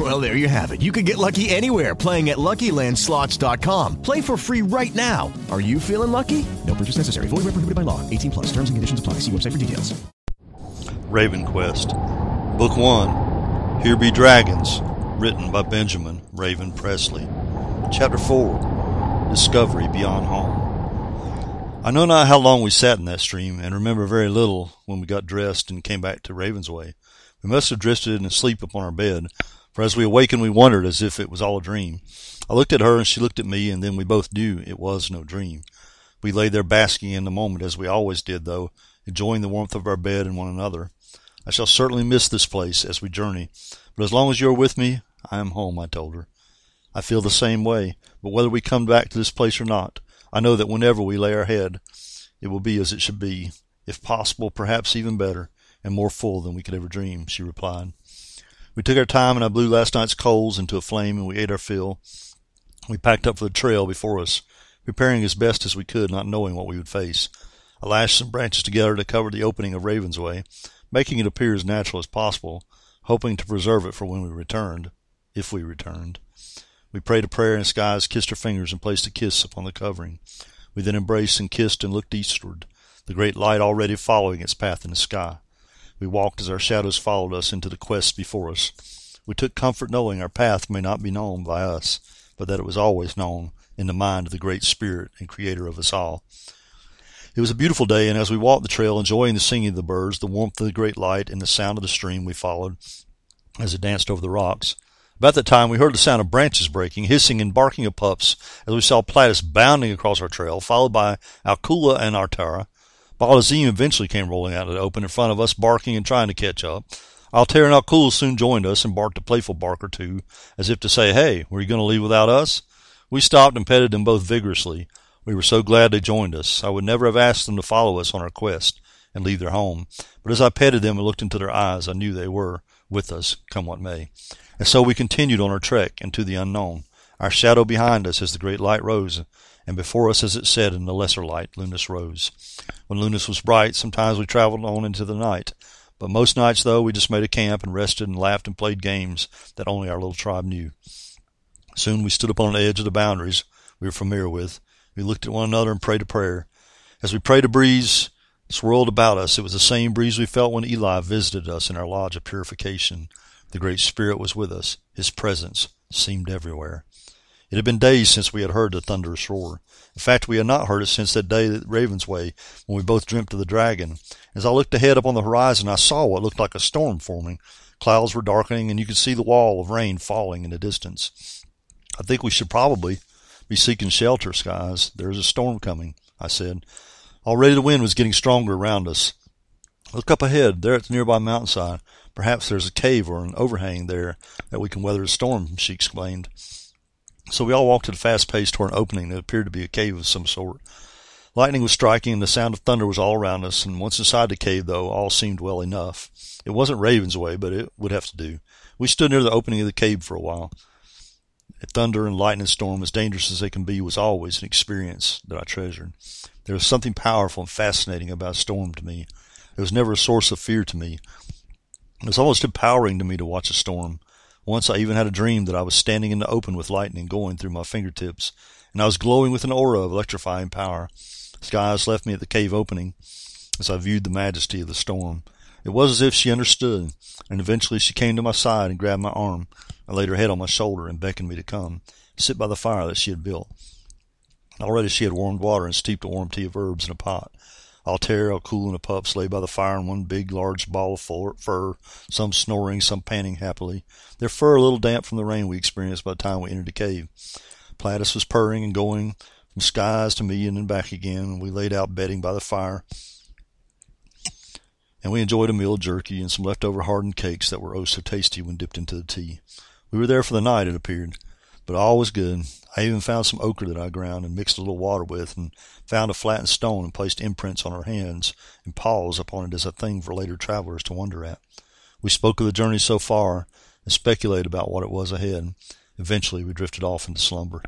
Well, there you have it. You can get lucky anywhere playing at LuckyLandSlots.com. Play for free right now. Are you feeling lucky? No purchase necessary. Void where prohibited by law. 18 plus. Terms and conditions apply. See website for details. Raven Quest, Book One, Here Be Dragons, written by Benjamin Raven Presley. Chapter 4 Discovery Beyond Home. I know not how long we sat in that stream, and remember very little when we got dressed and came back to Ravensway. We must have drifted in asleep upon our bed, for as we awakened we wondered as if it was all a dream. I looked at her and she looked at me, and then we both knew it was no dream. We lay there basking in the moment as we always did, though, enjoying the warmth of our bed and one another. I shall certainly miss this place as we journey, but as long as you are with me, I am home, I told her. I feel the same way, but whether we come back to this place or not, I know that whenever we lay our head, it will be as it should be, if possible, perhaps even better, and more full than we could ever dream, she replied. We took our time, and I blew last night's coals into a flame, and we ate our fill. We packed up for the trail before us, preparing as best as we could, not knowing what we would face. I lashed some branches together to cover the opening of Ravensway, making it appear as natural as possible, hoping to preserve it for when we returned, if we returned. We prayed a prayer in skies, kissed her fingers, and placed a kiss upon the covering. We then embraced and kissed and looked eastward, the great light already following its path in the sky. We walked as our shadows followed us into the quest before us. We took comfort knowing our path may not be known by us, but that it was always known in the mind of the Great Spirit and Creator of us all. It was a beautiful day, and as we walked the trail, enjoying the singing of the birds, the warmth of the great light, and the sound of the stream we followed as it danced over the rocks, about that time we heard the sound of branches breaking, hissing and barking of pups as we saw Platus bounding across our trail, followed by Alcula and Altera. Balazim eventually came rolling out of the open in front of us, barking and trying to catch up. Altera and Alcula soon joined us and barked a playful bark or two, as if to say, Hey, were you going to leave without us? We stopped and petted them both vigorously. We were so glad they joined us. I would never have asked them to follow us on our quest and leave their home, but as I petted them and looked into their eyes, I knew they were with us, come what may. And so we continued on our trek into the unknown, our shadow behind us as the great light rose, and before us as it set in the lesser light Lunas rose. When Lunas was bright, sometimes we traveled on into the night, but most nights, though, we just made a camp and rested and laughed and played games that only our little tribe knew. Soon we stood upon the edge of the boundaries we were familiar with. We looked at one another and prayed a prayer. As we prayed, a breeze swirled about us. It was the same breeze we felt when Eli visited us in our lodge of purification. The Great Spirit was with us. His presence seemed everywhere. It had been days since we had heard the thunderous roar. In fact, we had not heard it since that day at Ravensway when we both dreamt of the dragon. As I looked ahead upon the horizon, I saw what looked like a storm forming. Clouds were darkening, and you could see the wall of rain falling in the distance. I think we should probably be seeking shelter, skies. There is a storm coming, I said. Already the wind was getting stronger around us. Look up ahead, there at the nearby mountainside. Perhaps there's a cave or an overhang there that we can weather the storm, she explained. So we all walked at a fast pace toward an opening that appeared to be a cave of some sort. Lightning was striking and the sound of thunder was all around us, and once inside the cave, though, all seemed well enough. It wasn't Ravensway, but it would have to do. We stood near the opening of the cave for a while. A thunder and lightning storm, as dangerous as they can be, was always an experience that I treasured. There was something powerful and fascinating about a storm to me. It was never a source of fear to me. It was almost empowering to me to watch a storm. Once I even had a dream that I was standing in the open with lightning going through my fingertips, and I was glowing with an aura of electrifying power. Skies left me at the cave opening as I viewed the majesty of the storm. It was as if she understood, and eventually she came to my side and grabbed my arm. I laid her head on my shoulder and beckoned me to come, sit by the fire that she had built. Already she had warmed water and steeped a warm tea of herbs in a pot. Altair, Alcool, and a pups lay by the fire in one big, large ball of fur, some snoring, some panting happily, their fur a little damp from the rain we experienced by the time we entered the cave. Platus was purring and going from skies to me and then back again, and we laid out bedding by the fire, and we enjoyed a meal of jerky and some leftover hardened cakes that were oh so tasty when dipped into the tea. We were there for the night, it appeared. but all was good. I even found some ochre that I ground and mixed a little water with, and found a flattened stone and placed imprints on our hands and paws upon it as a thing for later travelers to wonder at. We spoke of the journey so far and speculated about what it was ahead. Eventually, we drifted off into slumber.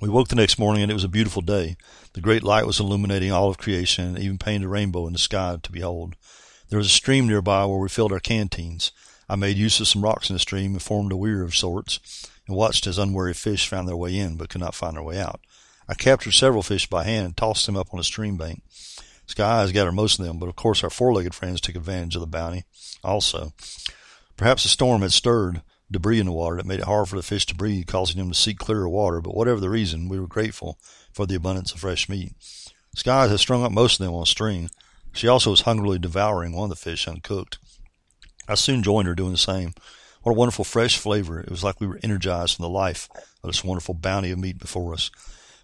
We woke the next morning and it was a beautiful day. The great light was illuminating all of creation and even painted a rainbow in the sky to behold. There was a stream nearby where we filled our canteens. I made use of some rocks in the stream and formed a weir of sorts, and watched as unwary fish found their way in but could not find their way out. I captured several fish by hand and tossed them up on a stream bank. Sky Eyes gathered most of them, but of course our four-legged friends took advantage of the bounty also. Perhaps a storm had stirred debris in the water that made it hard for the fish to breathe, causing them to seek clearer water, but whatever the reason, we were grateful for the abundance of fresh meat. Skies had strung up most of them on a string. She also was hungrily devouring one of the fish uncooked. I soon joined her doing the same. What a wonderful fresh flavor. It was like we were energized from the life of this wonderful bounty of meat before us.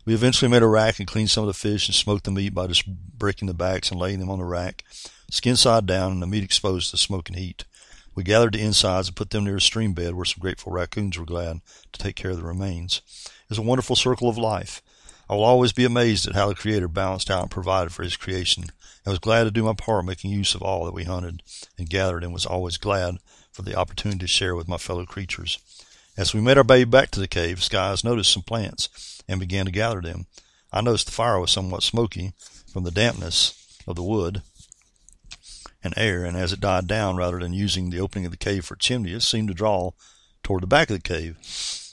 We eventually made a rack and cleaned some of the fish and smoked the meat by just breaking the backs and laying them on the rack, skin side down and the meat exposed to smoke and heat. We gathered the insides and put them near a stream bed where some grateful raccoons were glad to take care of the remains. It was a wonderful circle of life. I will always be amazed at how the Creator balanced out and provided for His creation. I was glad to do my part making use of all that we hunted and gathered and was always glad for the opportunity to share with my fellow creatures. As we made our way back to the cave, Skies noticed some plants and began to gather them. I noticed the fire was somewhat smoky from the dampness of the wood and air, and as it died down, rather than using the opening of the cave for a chimney, it seemed to draw toward the back of the cave.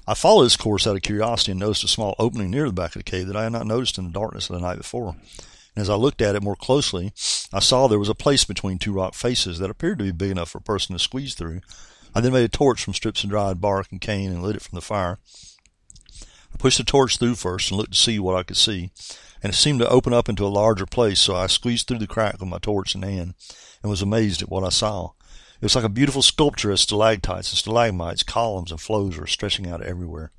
I followed this course out of curiosity and noticed a small opening near the back of the cave that I had not noticed in the darkness of the night before. And as I looked at it more closely, I saw there was a place between two rock faces that appeared to be big enough for a person to squeeze through. I then made a torch from strips of dried bark and cane and lit it from the fire. I pushed the torch through first and looked to see what I could see, and it seemed to open up into a larger place, so I squeezed through the crack with my torch in hand and was amazed at what I saw. It was like a beautiful sculpture of stalactites and stalagmites, columns and flows were stretching out everywhere.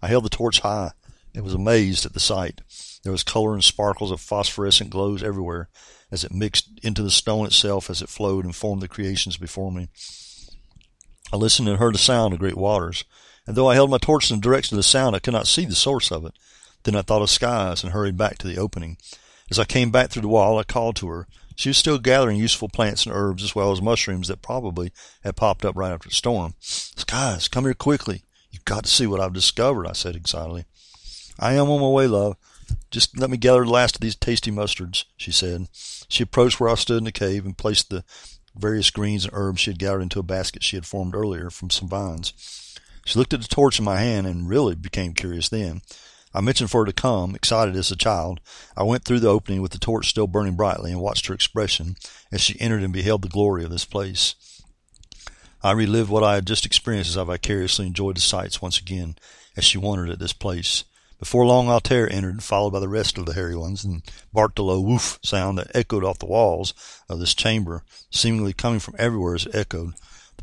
I held the torch high and was amazed at the sight. There was color and sparkles of phosphorescent glows everywhere as it mixed into the stone itself as it flowed and formed the creations before me. I listened and heard the sound of great waters, and though I held my torch in the direction of the sound, I could not see the source of it. Then I thought of skies and hurried back to the opening. As I came back through the wall, I called to her. She was still gathering useful plants and herbs as well as mushrooms that probably had popped up right after the storm. Skies, come here quickly. You've got to see what I've discovered, I said excitedly. I am on my way, love. Just let me gather the last of these tasty mustards, she said. She approached where I stood in the cave and placed the various greens and herbs she had gathered into a basket she had formed earlier from some vines. She looked at the torch in my hand and really became curious then. I mentioned for her to come, excited as a child. I went through the opening with the torch still burning brightly and watched her expression as she entered and beheld the glory of this place. I relived what I had just experienced as I vicariously enjoyed the sights once again as she wondered at this place. Before long, Altair entered, followed by the rest of the hairy ones, and barked a low woof sound that echoed off the walls of this chamber, seemingly coming from everywhere as it echoed.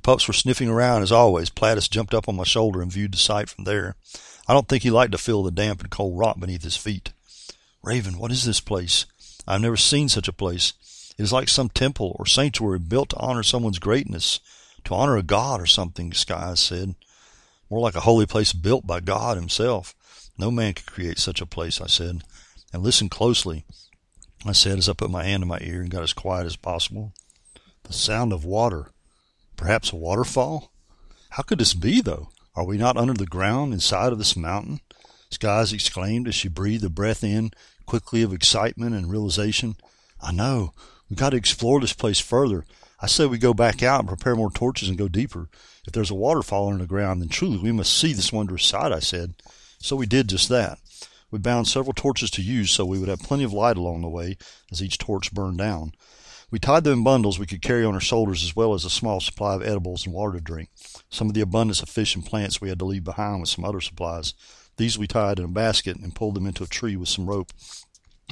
Pups were sniffing around as always. Platus jumped up on my shoulder and viewed the sight from there. I don't think he liked to feel the damp and cold rock beneath his feet. Raven, what is this place? I have never seen such a place. It is like some temple or sanctuary built to honor someone's greatness, to honor a god or something, Skies said. More like a holy place built by God himself. No man could create such a place, I said. And listen closely, I said as I put my hand in my ear and got as quiet as possible. The sound of water. Perhaps a waterfall? How could this be, though? Are we not under the ground inside of this mountain? Skies exclaimed as she breathed a breath in quickly of excitement and realization. I know. We've got to explore this place further. I say we go back out and prepare more torches and go deeper. If there's a waterfall under the ground, then truly we must see this wondrous sight, I said. So we did just that. We bound several torches to use so we would have plenty of light along the way as each torch burned down. We tied them in bundles we could carry on our shoulders as well as a small supply of edibles and water to drink. Some of the abundance of fish and plants we had to leave behind with some other supplies. These we tied in a basket and pulled them into a tree with some rope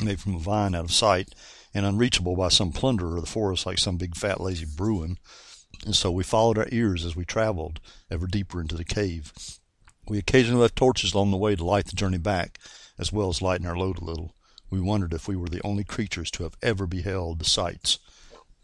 made from a vine out of sight and unreachable by some plunderer of the forest like some big fat lazy Bruin. And so we followed our ears as we traveled ever deeper into the cave. We occasionally left torches along the way to light the journey back, as well as lighten our load a little. We wondered if we were the only creatures to have ever beheld the sights